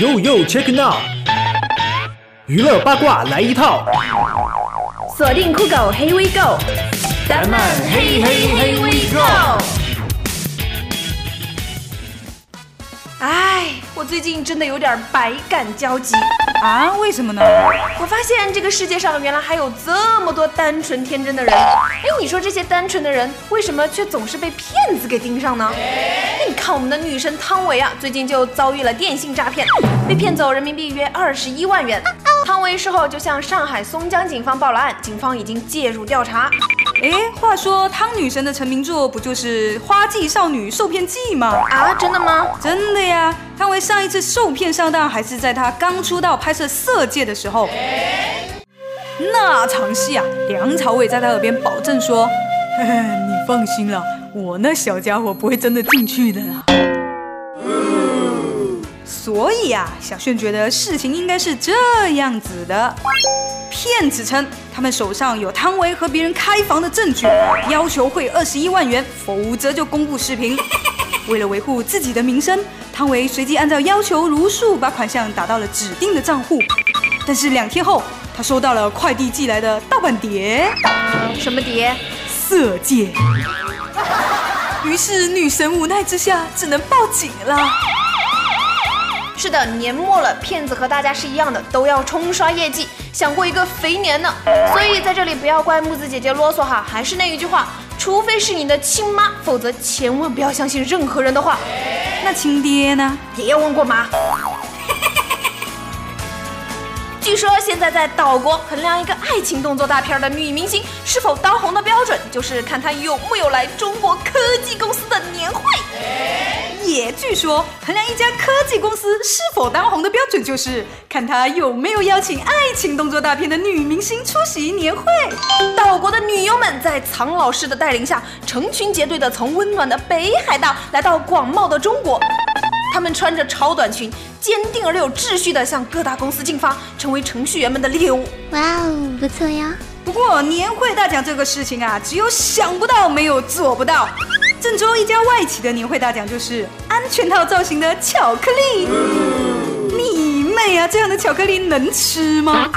Yo yo check it out，娱乐八卦来一套，锁定酷狗 Here we go，咱们嘿嘿嘿 we go。哎，我最近真的有点百感交集。啊？为什么呢？我发现这个世界上原来还有这么多单纯天真的人。哎，你说这些单纯的人为什么却总是被骗子给盯上呢？哎，你看我们的女神汤唯啊，最近就遭遇了电信诈骗，被骗走人民币约二十一万元。汤唯事后就向上海松江警方报了案，警方已经介入调查。哎，话说汤女神的成名作不就是《花季少女受骗记》吗？啊，真的吗？真的呀，汤唯上一次受骗上当还是在她刚出道拍摄《色戒》的时候。那场戏啊，梁朝伟在她耳边保证说：“嘿嘿，你放心了，我那小家伙不会真的进去的啦。”所以啊，小炫觉得事情应该是这样子的：骗子称他们手上有汤唯和别人开房的证据，要求汇二十一万元，否则就公布视频。为了维护自己的名声，汤唯随即按照要求如数把款项打到了指定的账户。但是两天后，他收到了快递寄来的盗版碟什么碟？《色戒》，于是女神无奈之下只能报警了。是的，年末了，骗子和大家是一样的，都要冲刷业绩，想过一个肥年呢。所以在这里不要怪木子姐姐啰嗦哈，还是那一句话，除非是你的亲妈，否则千万不要相信任何人的话。那亲爹呢？也要问过妈。据说现在在岛国衡量一个爱情动作大片的女明星是否当红的标准，就是看她有没有来中国科技公司的年会。也据说衡量一家科技公司是否当红的标准，就是看他有没有邀请爱情动作大片的女明星出席年会。岛国的女优们在苍老师的带领下，成群结队的从温暖的北海道来到广袤的中国。她们穿着超短裙，坚定而有秩序地向各大公司进发，成为程序员们的猎物。哇哦，不错呀！不过年会大奖这个事情啊，只有想不到，没有做不到。郑州一家外企的年会大奖就是安全套造型的巧克力。你妹啊！这样的巧克力能吃吗？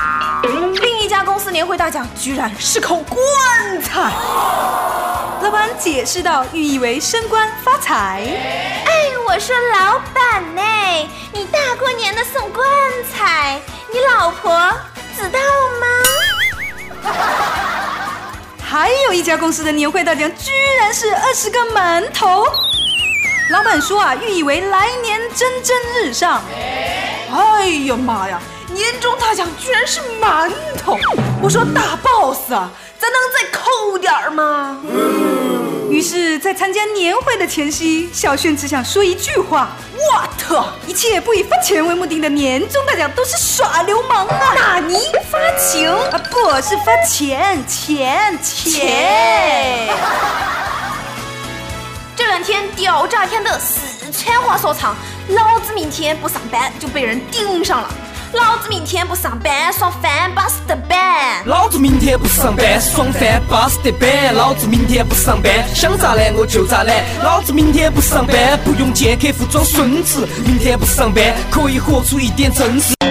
另一家公司年会大奖居然是口棺材。老板解释道，寓意为升官发财。我说老板呢，你大过年的送棺材，你老婆知道吗？还有一家公司的年会大奖居然是二十个馒头。老板说啊，寓意为来年蒸蒸日上。哎呀妈呀！年终大奖居然是馒头！我说大 boss 啊，咱能再抠点儿吗？于是，在参加年会的前夕，小炫只想说一句话：What！一切不以发钱为目的的年终大奖都是耍流氓啊！纳尼发情啊？不是发钱，钱钱。这两天屌炸天的四川话说唱，老子明天不上班就被人盯上了。老子明天不上班，爽翻巴适的板。老子明天不上班，爽翻巴适的板。老子明天不上班，想咋懒我就咋懒。老子明天不上班，不用见客户装孙子。明天不上班，可以活出一点真实。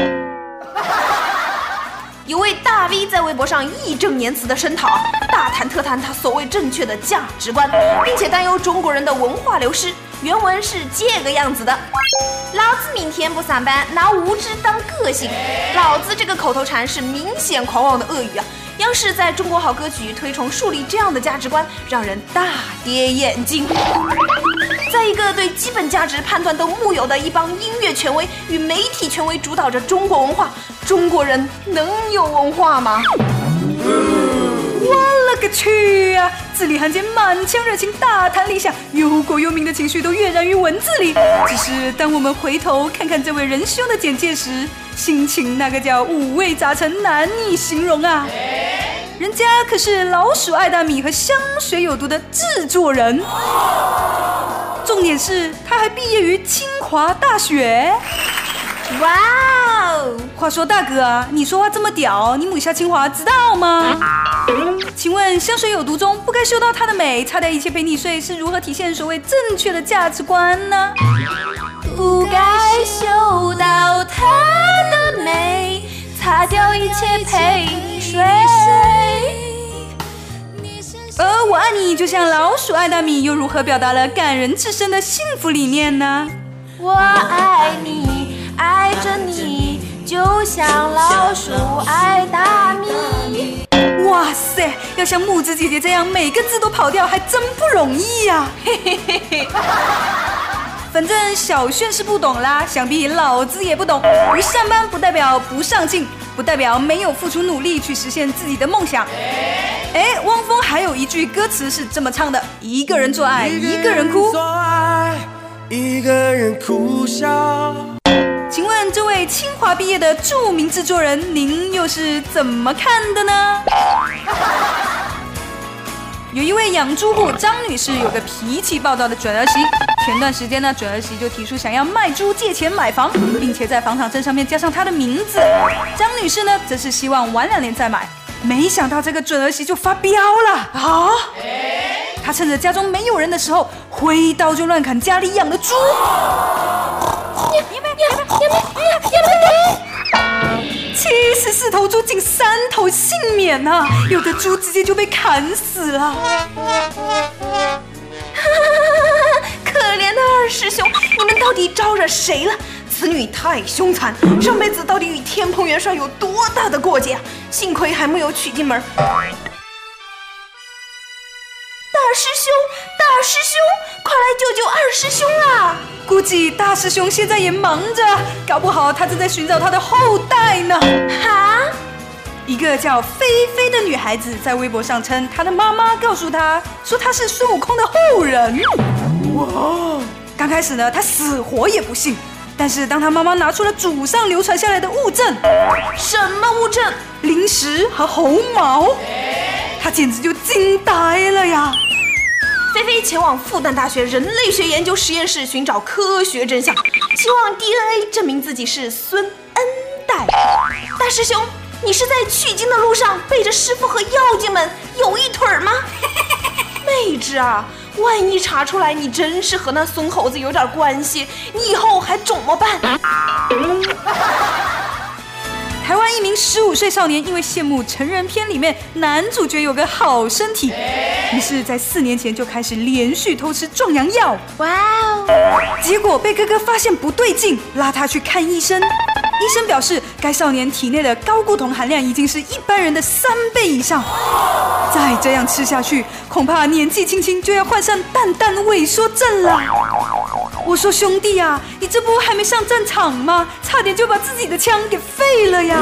有位大 V 在微博上义正言辞的声讨，大谈特谈他所谓正确的价值观，并且担忧中国人的文化流失。原文是这个样子的：老子明天不上班，拿无知当个性。老子这个口头禅是明显狂妄的恶语啊！央视在中国好歌曲推崇树立这样的价值观，让人大跌眼镜。在一个对基本价值判断都木有的一帮音乐权威与媒体权威主导着中国文化，中国人能有文化吗？我勒个去呀！字里行间满腔热情，大谈理想，忧国忧民的情绪都跃然于文字里。只是当我们回头看看这位仁兄的简介时，心情那个叫五味杂陈，难以形容啊！人家可是老鼠爱大米和香水有毒的制作人，重点是他还毕业于清华大学。哇！话说大哥你说话这么屌你母校清华知道吗？请问香水有毒中不该嗅到她的美擦掉一切陪你睡是如何体现所谓正确的价值观呢？不该嗅到她的美擦掉一切陪你睡。而我爱你就像老鼠爱大米又如何表达了感人至深的幸福理念呢？我爱你爱着你就像老鼠爱大米。哇塞，要像木子姐姐这样每个字都跑调，还真不容易呀！嘿嘿嘿嘿。反正小炫是不懂啦，想必老子也不懂。不上班不代表不上进，不代表没有付出努力去实现自己的梦想。哎，汪峰还有一句歌词是这么唱的：一个人做爱，一个人哭。一个人哭笑。请问这位清华毕业的著名制作人，您又是怎么看的呢？有一位养猪户张女士有个脾气暴躁的准儿媳，前段时间呢，准儿媳就提出想要卖猪借钱买房，并且在房产证上面加上她的名字。张女士呢，则是希望晚两年再买，没想到这个准儿媳就发飙了啊！她趁着家中没有人的时候，挥刀就乱砍家里养的猪。七十四头猪，仅三头幸免啊！有的猪直接就被砍死了。可怜的二师兄，你们到底招惹谁了？此女太凶残，上辈子到底与天蓬元帅有多大的过节？幸亏还没有娶进门。大师兄，大师兄，快来救救二师兄啊！估计大师兄现在也忙着，搞不好他正在寻找他的后代呢。哈！一个叫菲菲的女孩子在微博上称，她的妈妈告诉她说她是孙悟空的后人。哇！刚开始呢，她死活也不信，但是当她妈妈拿出了祖上流传下来的物证，什么物证？灵石和猴毛，她简直就惊呆了呀！菲菲前往复旦大学人类学研究实验室寻找科学真相，希望 DNA 证明自己是孙恩代。大师兄，你是在取经的路上背着师傅和妖精们有一腿吗？妹纸啊，万一查出来你真是和那孙猴子有点关系，你以后还怎么办？台湾一名十五岁少年因为羡慕成人片里面男主角有个好身体，于是，在四年前就开始连续偷吃壮阳药。哇哦！结果被哥哥发现不对劲，拉他去看医生。医生表示，该少年体内的高固酮含量已经是一般人的三倍以上，再这样吃下去，恐怕年纪轻轻就要患上蛋蛋萎缩症了。我说兄弟呀，你这不还没上战场吗？差点就把自己的枪给废了呀！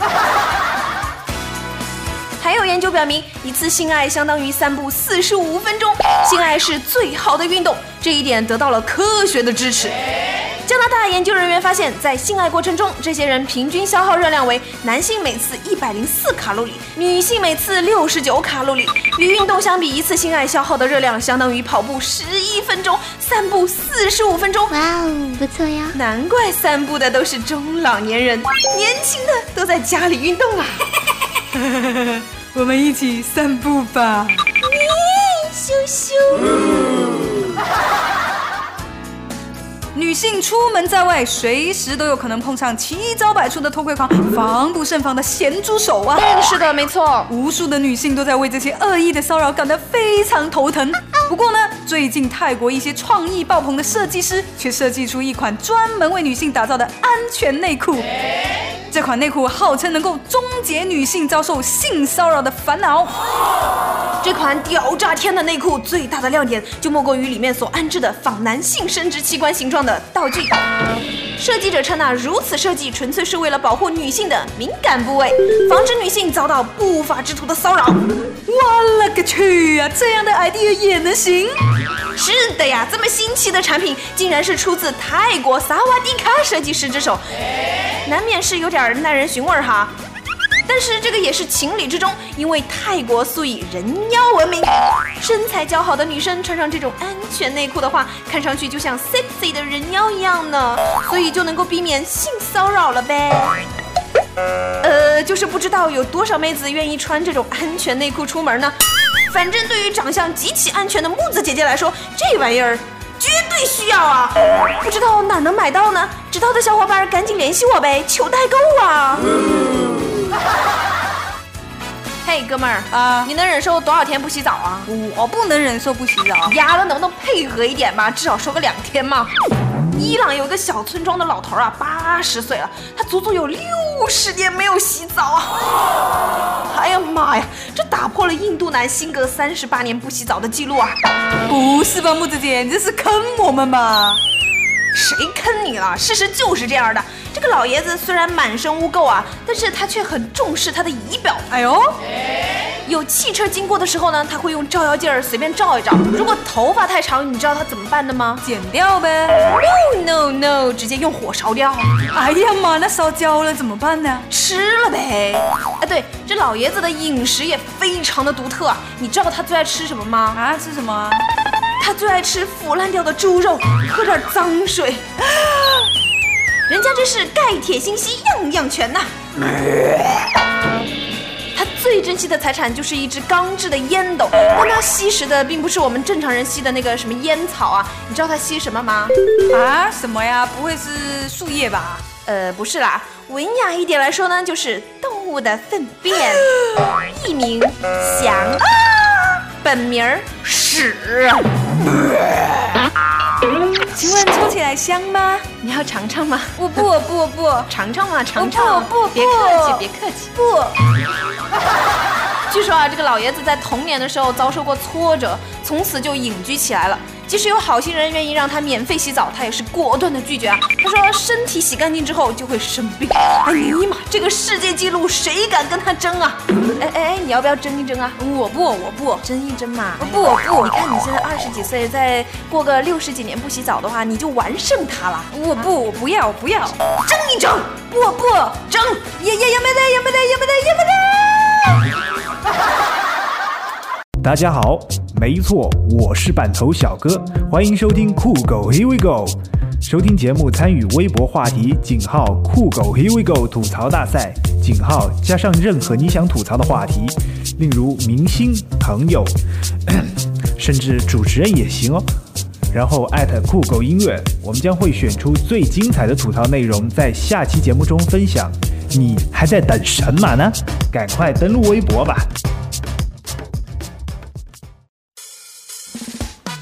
还有研究表明，一次性爱相当于散步四十五分钟，性爱是最好的运动，这一点得到了科学的支持。加拿大研究人员发现，在性爱过程中，这些人平均消耗热量为男性每次一百零四卡路里，女性每次六十九卡路里。与运动相比，一次性爱消耗的热量相当于跑步十一分钟，散步四十五分钟。哇哦，不错呀！难怪散步的都是中老年人，年轻的都在家里运动啊。我们一起散步吧。咦，羞羞。女性出门在外，随时都有可能碰上奇招百出的偷窥狂，防不胜防的咸猪手啊！是的，没错，无数的女性都在为这些恶意的骚扰感到非常头疼。不过呢，最近泰国一些创意爆棚的设计师却设计出一款专门为女性打造的安全内裤。这款内裤号称能够终结女性遭受性骚扰的烦恼。这款屌炸天的内裤最大的亮点就莫过于里面所安置的仿男性生殖器官形状的道具。设计者称啊，如此设计纯粹是为了保护女性的敏感部位，防止女性遭到不法之徒的骚扰。我勒个去啊！这样的 idea 也能行？是的呀，这么新奇的产品竟然是出自泰国萨瓦迪卡设计师之手。难免是有点耐人寻味哈，但是这个也是情理之中，因为泰国素以人妖闻名，身材姣好的女生穿上这种安全内裤的话，看上去就像 sexy 的人妖一样呢，所以就能够避免性骚扰了呗。呃，就是不知道有多少妹子愿意穿这种安全内裤出门呢？反正对于长相极其安全的木子姐姐来说，这玩意儿。绝对需要啊！不知道哪能买到呢？知道的小伙伴赶紧联系我呗，求代购啊！嘿，哥们儿啊你能忍受多少天不洗澡啊？我不能忍受不洗澡。丫的，能不能配合一点嘛？至少说个两天嘛。伊朗有个小村庄的老头啊，八十岁了，他足足有六十年没有洗澡啊！哎呀妈呀，这打破了印度男辛格三十八年不洗澡的记录啊！不是吧，木子姐，你这是坑我们吧？谁坑你了？事实就是这样的。这个老爷子虽然满身污垢啊，但是他却很重视他的仪表。哎呦，有汽车经过的时候呢，他会用照妖镜儿随便照一照。如果头发太长，你知道他怎么办的吗剪掉呗。？No No No，直接用火烧掉，哎呀妈，那烧焦了怎么办呢？吃了呗。哎，对，这老爷子的饮食也非常的独特啊。你知道他最爱吃什么吗？啊，吃什么啊？他最爱吃腐烂掉的猪肉，喝点脏水。人家这是钙铁锌硒样样全呐、他最珍惜的财产就是一只钢制的烟斗，但他吸食的并不是我们正常人吸的那个什么烟草啊，你知道他吸什么吗？啊，什么呀？不会是树叶吧？呃，不是啦，文雅一点来说呢，就是动物的粪便，艺名翔，本名儿屎。请问抽起来香吗？你要尝尝吗？我不，我不，我不，尝尝嘛，尝尝，不不别客气，别客气。不。据说啊，这个老爷子在童年的时候遭受过挫折，从此就隐居起来了。即使有好心人愿意让他免费洗澡，他也是果断的拒绝啊。他说身体洗干净之后就会生病。哎尼玛，这个世界纪录谁敢跟他争啊？哎哎哎，你要不要争一争啊？我不，我不，争一争嘛！不我不你看你现在二十几岁，再过个六十几年不洗澡的话，你就完胜他了。我不，我不要，我不要。争一争，不不，争！也也也没得，也没得，也没得，也没得。大家好，没错，我是板头小哥，欢迎收听酷狗 Here We Go。收听节目参与微博话题井号酷狗 Here We Go 吐槽大赛井号加上任何你想吐槽的话题，例如明星、朋友，甚至主持人也行哦。然后艾特酷狗音乐，我们将会选出最精彩的吐槽内容，在下期节目中分享。你还在等什么呢？赶快登录微博吧！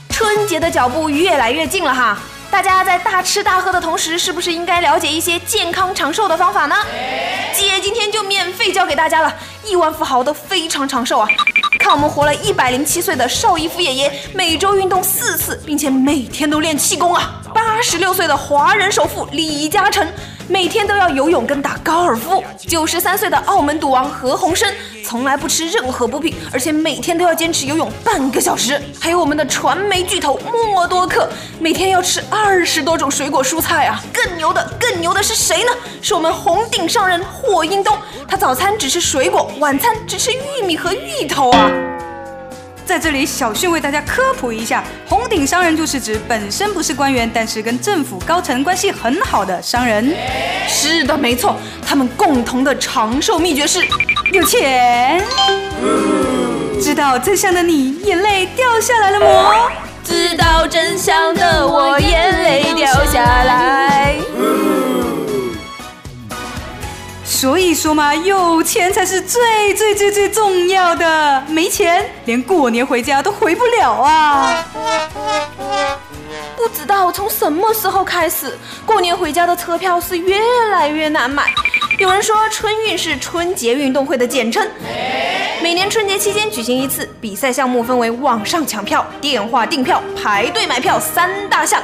春节的脚步越来越近了哈，大家在大吃大喝的同时，是不是应该了解一些健康长寿的方法呢？姐今天就免费教给大家了，亿万富豪都非常长寿啊！看我们活了一百零七岁的邵逸夫爷爷，每周运动四次，并且每天都练气功啊！八十六岁的华人首富李嘉诚，每天都要游泳跟打高尔夫。九十三岁的澳门赌王何鸿燊，从来不吃任何补品，而且每天都要坚持游泳半个小时。还有我们的传媒巨头默多克，每天要吃二十多种水果蔬菜啊！更牛的，更牛的是谁呢？是我们红顶商人霍英东，他早餐只吃水果，晚餐只吃玉米和芋头啊！在这里，小迅为大家科普一下，红顶商人就是指本身不是官员，但是跟政府高层关系很好的商人。是的，没错，他们共同的长寿秘诀是有钱。知道真相的你，眼泪掉下来了么？知道真相的我眼泪掉下来。所以说嘛，有钱才是最最最最重要的，没钱连过年回家都回不了啊！不知道从什么时候开始，过年回家的车票是越来越难买。有人说春运是春节运动会的简称，每年春节期间举行一次，比赛项目分为网上抢票、电话订票、排队买票三大项。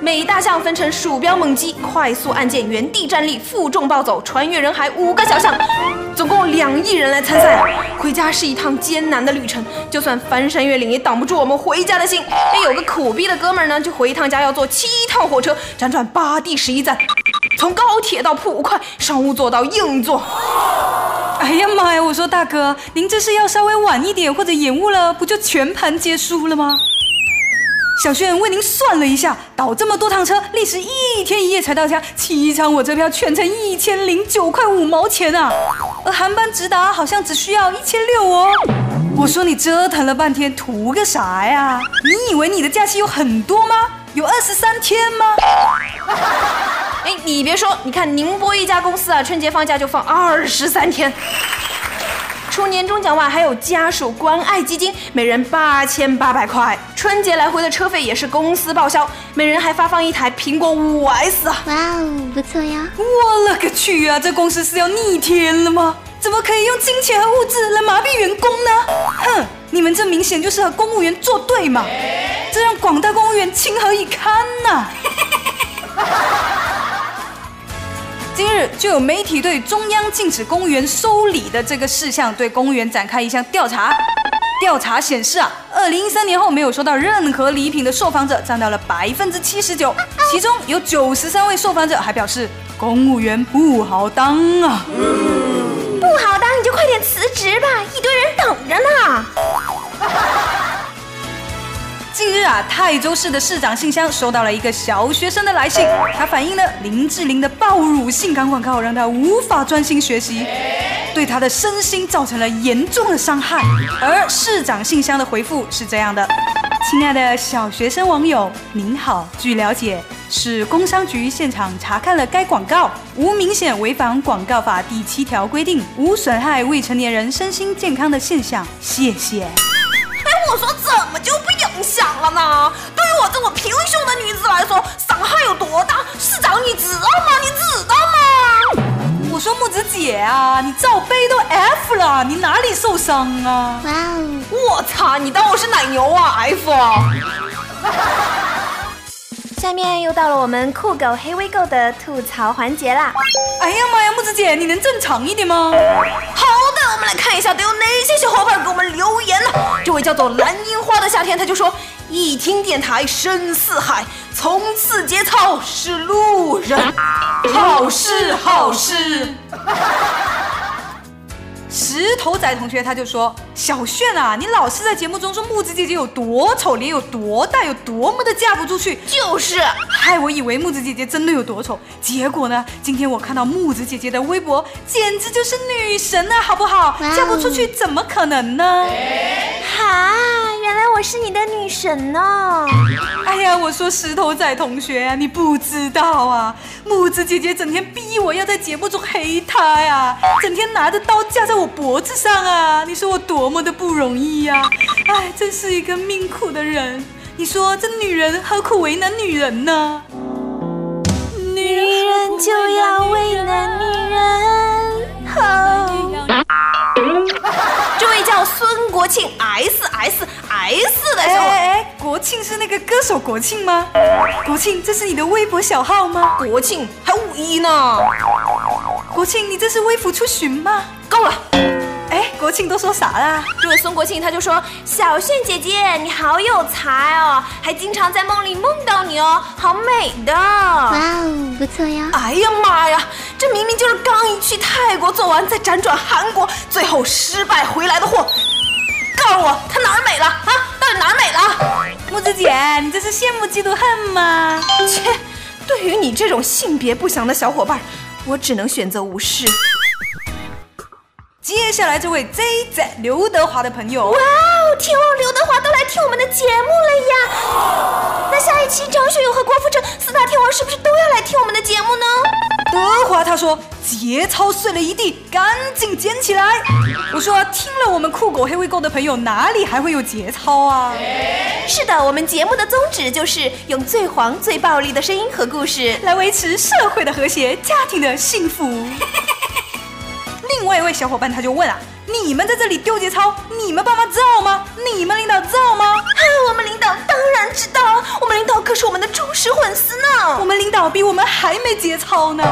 每大项分成鼠标猛击、快速按键、原地站立、负重暴走、穿越人海五个小项，总共两亿人来参赛。回家是一趟艰难的旅程，就算翻山越岭也挡不住我们回家的心。哎，有个苦逼的哥们儿呢，就回一趟家要坐七趟火车，辗转八地十一站，从高铁到普快，商务座到硬座。哎呀妈呀！我说大哥，您这是要稍微晚一点或者延误了，不就全盘皆输了吗？小炫为您算了一下，倒这么多趟车，历时一天一夜才到家，七张火车票全程一千零九块五毛钱啊！而航班直达好像只需要一千六哦。我说你折腾了半天，图个啥呀？你以为你的假期有很多吗？有二十三天吗？哎，你别说，你看宁波一家公司啊，春节放假就放二十三天。除年终奖外，还有家属关爱基金，每人八千八百块。春节来回的车费也是公司报销，每人还发放一台苹果五 S 啊！哇哦，不错呀！我勒个去啊！这公司是要逆天了吗？怎么可以用金钱和物质来麻痹员工呢？哼，你们这明显就是和公务员作对嘛！这让广大公务员情何以堪呐！今日就有媒体对中央禁止公务员收礼的这个事项，对公务员展开一项调查。调查显示啊，二零一三年后没有收到任何礼品的受访者占到了百分之七十九，其中有九十三位受访者还表示公务员不好当啊。泰州市的市长信箱收到了一个小学生的来信，他反映了林志玲的暴乳性感广告让他无法专心学习，对他的身心造成了严重的伤害。而市长信箱的回复是这样的：亲爱的小学生网友，您好，据了解，市工商局现场查看了该广告，无明显违反广告法第七条规定，无损害未成年人身心健康的现象，谢谢。哎，我说怎么就不响了呢？对于我这么平胸的女子来说，伤害有多大？市长你知道吗？你知道吗？我说木子姐啊，你罩杯都 F 了，你哪里受伤啊？哇哦，我擦，你当我是奶牛啊？F 啊！下面又到了我们酷狗黑微购的吐槽环节啦。哎呀妈呀，木子姐，你能正常一点吗？好的，我们来看一下都有哪些小伙伴给我们留言呢？这位叫做蓝樱花的夏天，他就说：一听电台深似海，从此节操是路人，好事好事。石头仔同学他就说：“小炫啊，你老是在节目中说木子姐姐有多丑，脸有多大，有多么的嫁不出去，就是，害我以为木子姐姐真的有多丑。结果呢，今天我看到木子姐姐的微博，简直就是女神啊，好不好？嫁不出去怎么可能呢？哈，原来我是你的女神呢！哎呀，我说石头仔同学啊，你不知道啊，木子姐姐整天逼我要在节目中黑她呀，整天拿着刀架在我脖子上啊，你说我多么的不容易呀、哎，真是一个命苦的人。你说这女人何苦为难女人呢？女女人就要为难女人，好。这位叫孙国庆 S S S 的哎哎哎，国庆是那个歌手国庆吗？国庆，这是你的微博小号吗？国庆还五一呢，国庆，你这是微服出巡吗？够了。哎，国庆都说啥了？这位孙国庆他就说：“小炫姐姐，你好有才哦，还经常在梦里梦到你哦，好美的。”哇哦，不错呀！哎呀妈呀，这明明就是刚一去泰国做完，再辗转韩国，最后失败回来的货。告诉我他哪儿美了啊？到哪儿美了？木子姐，你这是羡慕嫉妒恨吗？切，对于你这种性别不详的小伙伴，我只能选择无视。接下来这位 Z 仔刘德华的朋友，哇哦，天王刘德华都来听我们的节目了呀！那下一期张学友和郭富城四大天王是不是都要来听我们的节目呢？德华他说节操碎了一地，赶紧捡起来。我说听了我们酷狗黑微购的朋友，哪里还会有节操啊？是的，我们节目的宗旨就是用最黄、最暴力的声音和故事来维持社会的和谐，家庭的幸福。另外一位小伙伴他就问啊，你们在这里丢节操，你们爸妈知道吗？你们领导知道吗？啊，我们领导当然知道，我们领导可是我们的忠实粉丝呢。我们领导比我们还没节操呢。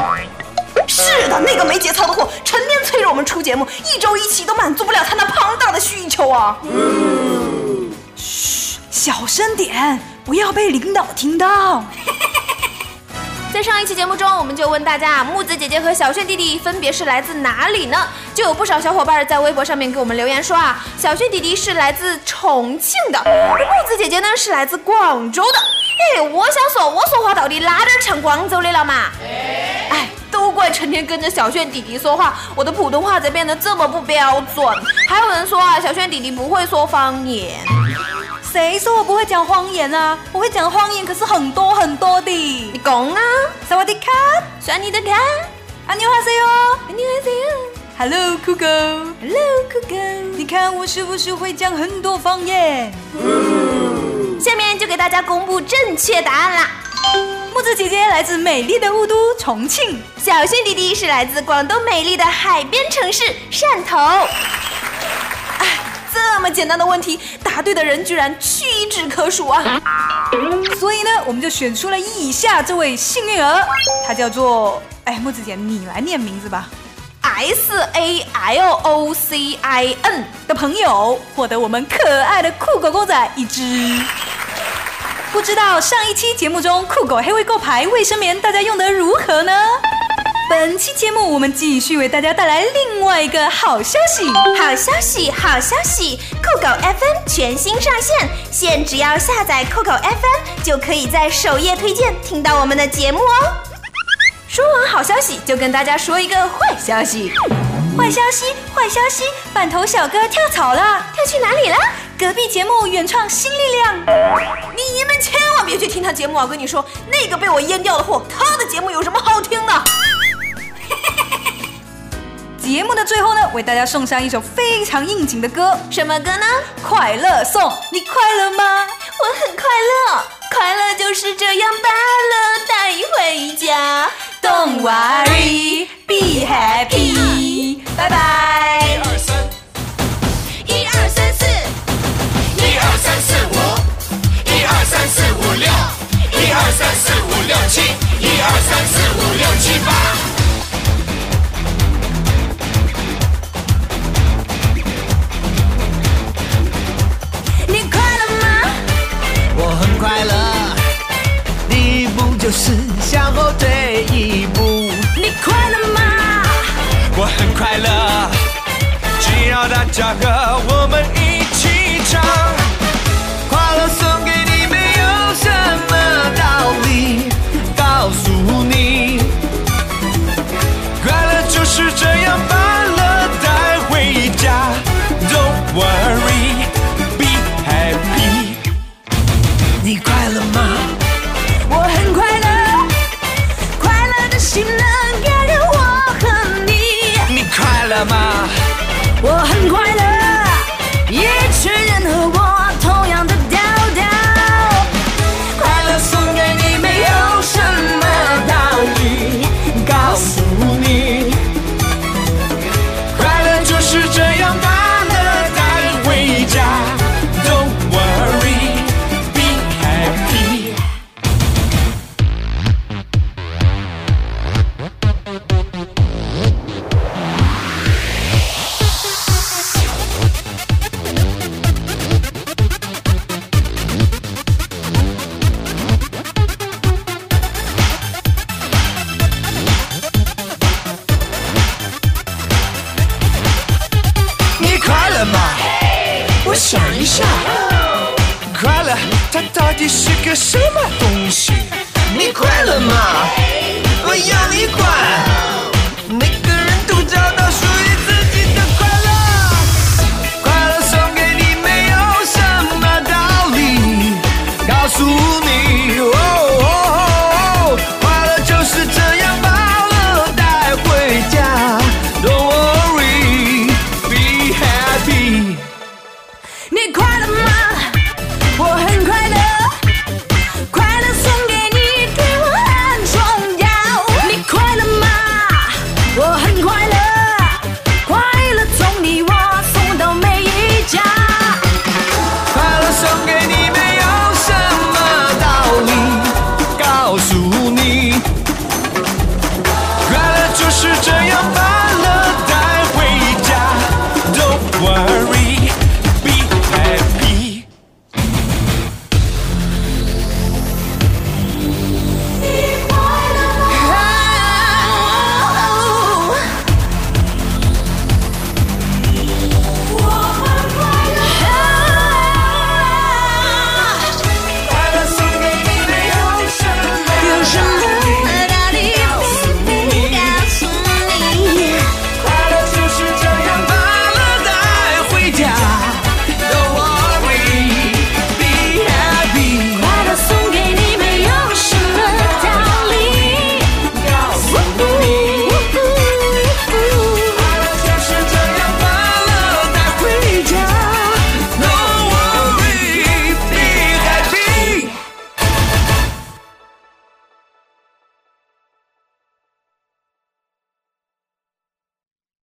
是的，那个没节操的货，成天催着我们出节目，一周一期都满足不了他那庞大的需求啊！嘘小声点，不要被领导听到。在上一期节目中，我们就问大家，木子姐姐和小炫弟弟分别是来自哪里呢？就有不少小伙伴在微博上面给我们留言说啊，小炫弟弟是来自重庆的，木子姐姐呢是来自广州的。哎，我想说，我说话到底哪点儿像广州的了嘛？哎，都怪成天跟着小炫弟弟说话，我的普通话才变得这么不标准。还有人说啊，小炫弟弟不会说方言。谁说我不会讲方言啊？我会讲方言，可是很多很多的。你讲啊，萨瓦迪卡，算你的卡，阿牛哈塞哟。你来谁啊？Hello，酷狗。Hello，酷狗。你看我是不是会讲很多方言？下面就给大家公布正确答案啦。木子姐姐来自美丽的雾都重庆，小轩弟弟是来自广东美丽的海边城市汕头。那，么简单的问题，答对的人居然屈指可数啊！所以呢，我们就选出了以下这位幸运儿，他叫做……哎，木子姐，你来念名字吧。S A L O C I N 的朋友获得我们可爱的酷狗公仔一只。不知道上一期节目中酷狗黑尾狗牌卫生棉大家用得如何呢？本期节目我们继续为大家带来另外一个好消息。好消息，好消息！酷狗 FM 全新上线，现只要下载酷狗 FM 就可以在首页推荐听到我们的节目哦。说完好消息，就跟大家说一个坏消息。坏消息，坏消息！板头小哥跳槽了，跳去哪里了？隔壁节目原创新力量。你们千万别去听他节目啊！我跟你说，那个被我阉掉的货，他的节目有什么好听的？节目的最后呢，为大家送上一首非常应景的歌，什么歌呢？快乐颂，你快乐吗？我很快乐，快乐就是这样把乐带回家。Don't worry, be happy。拜拜。一二三四，一二三四五，一二三四五六，一二三四五六七，一二三四五六七八。快乐，第一步就是向后退一步。你快乐吗？我很快乐，只要大家和我们一起唱。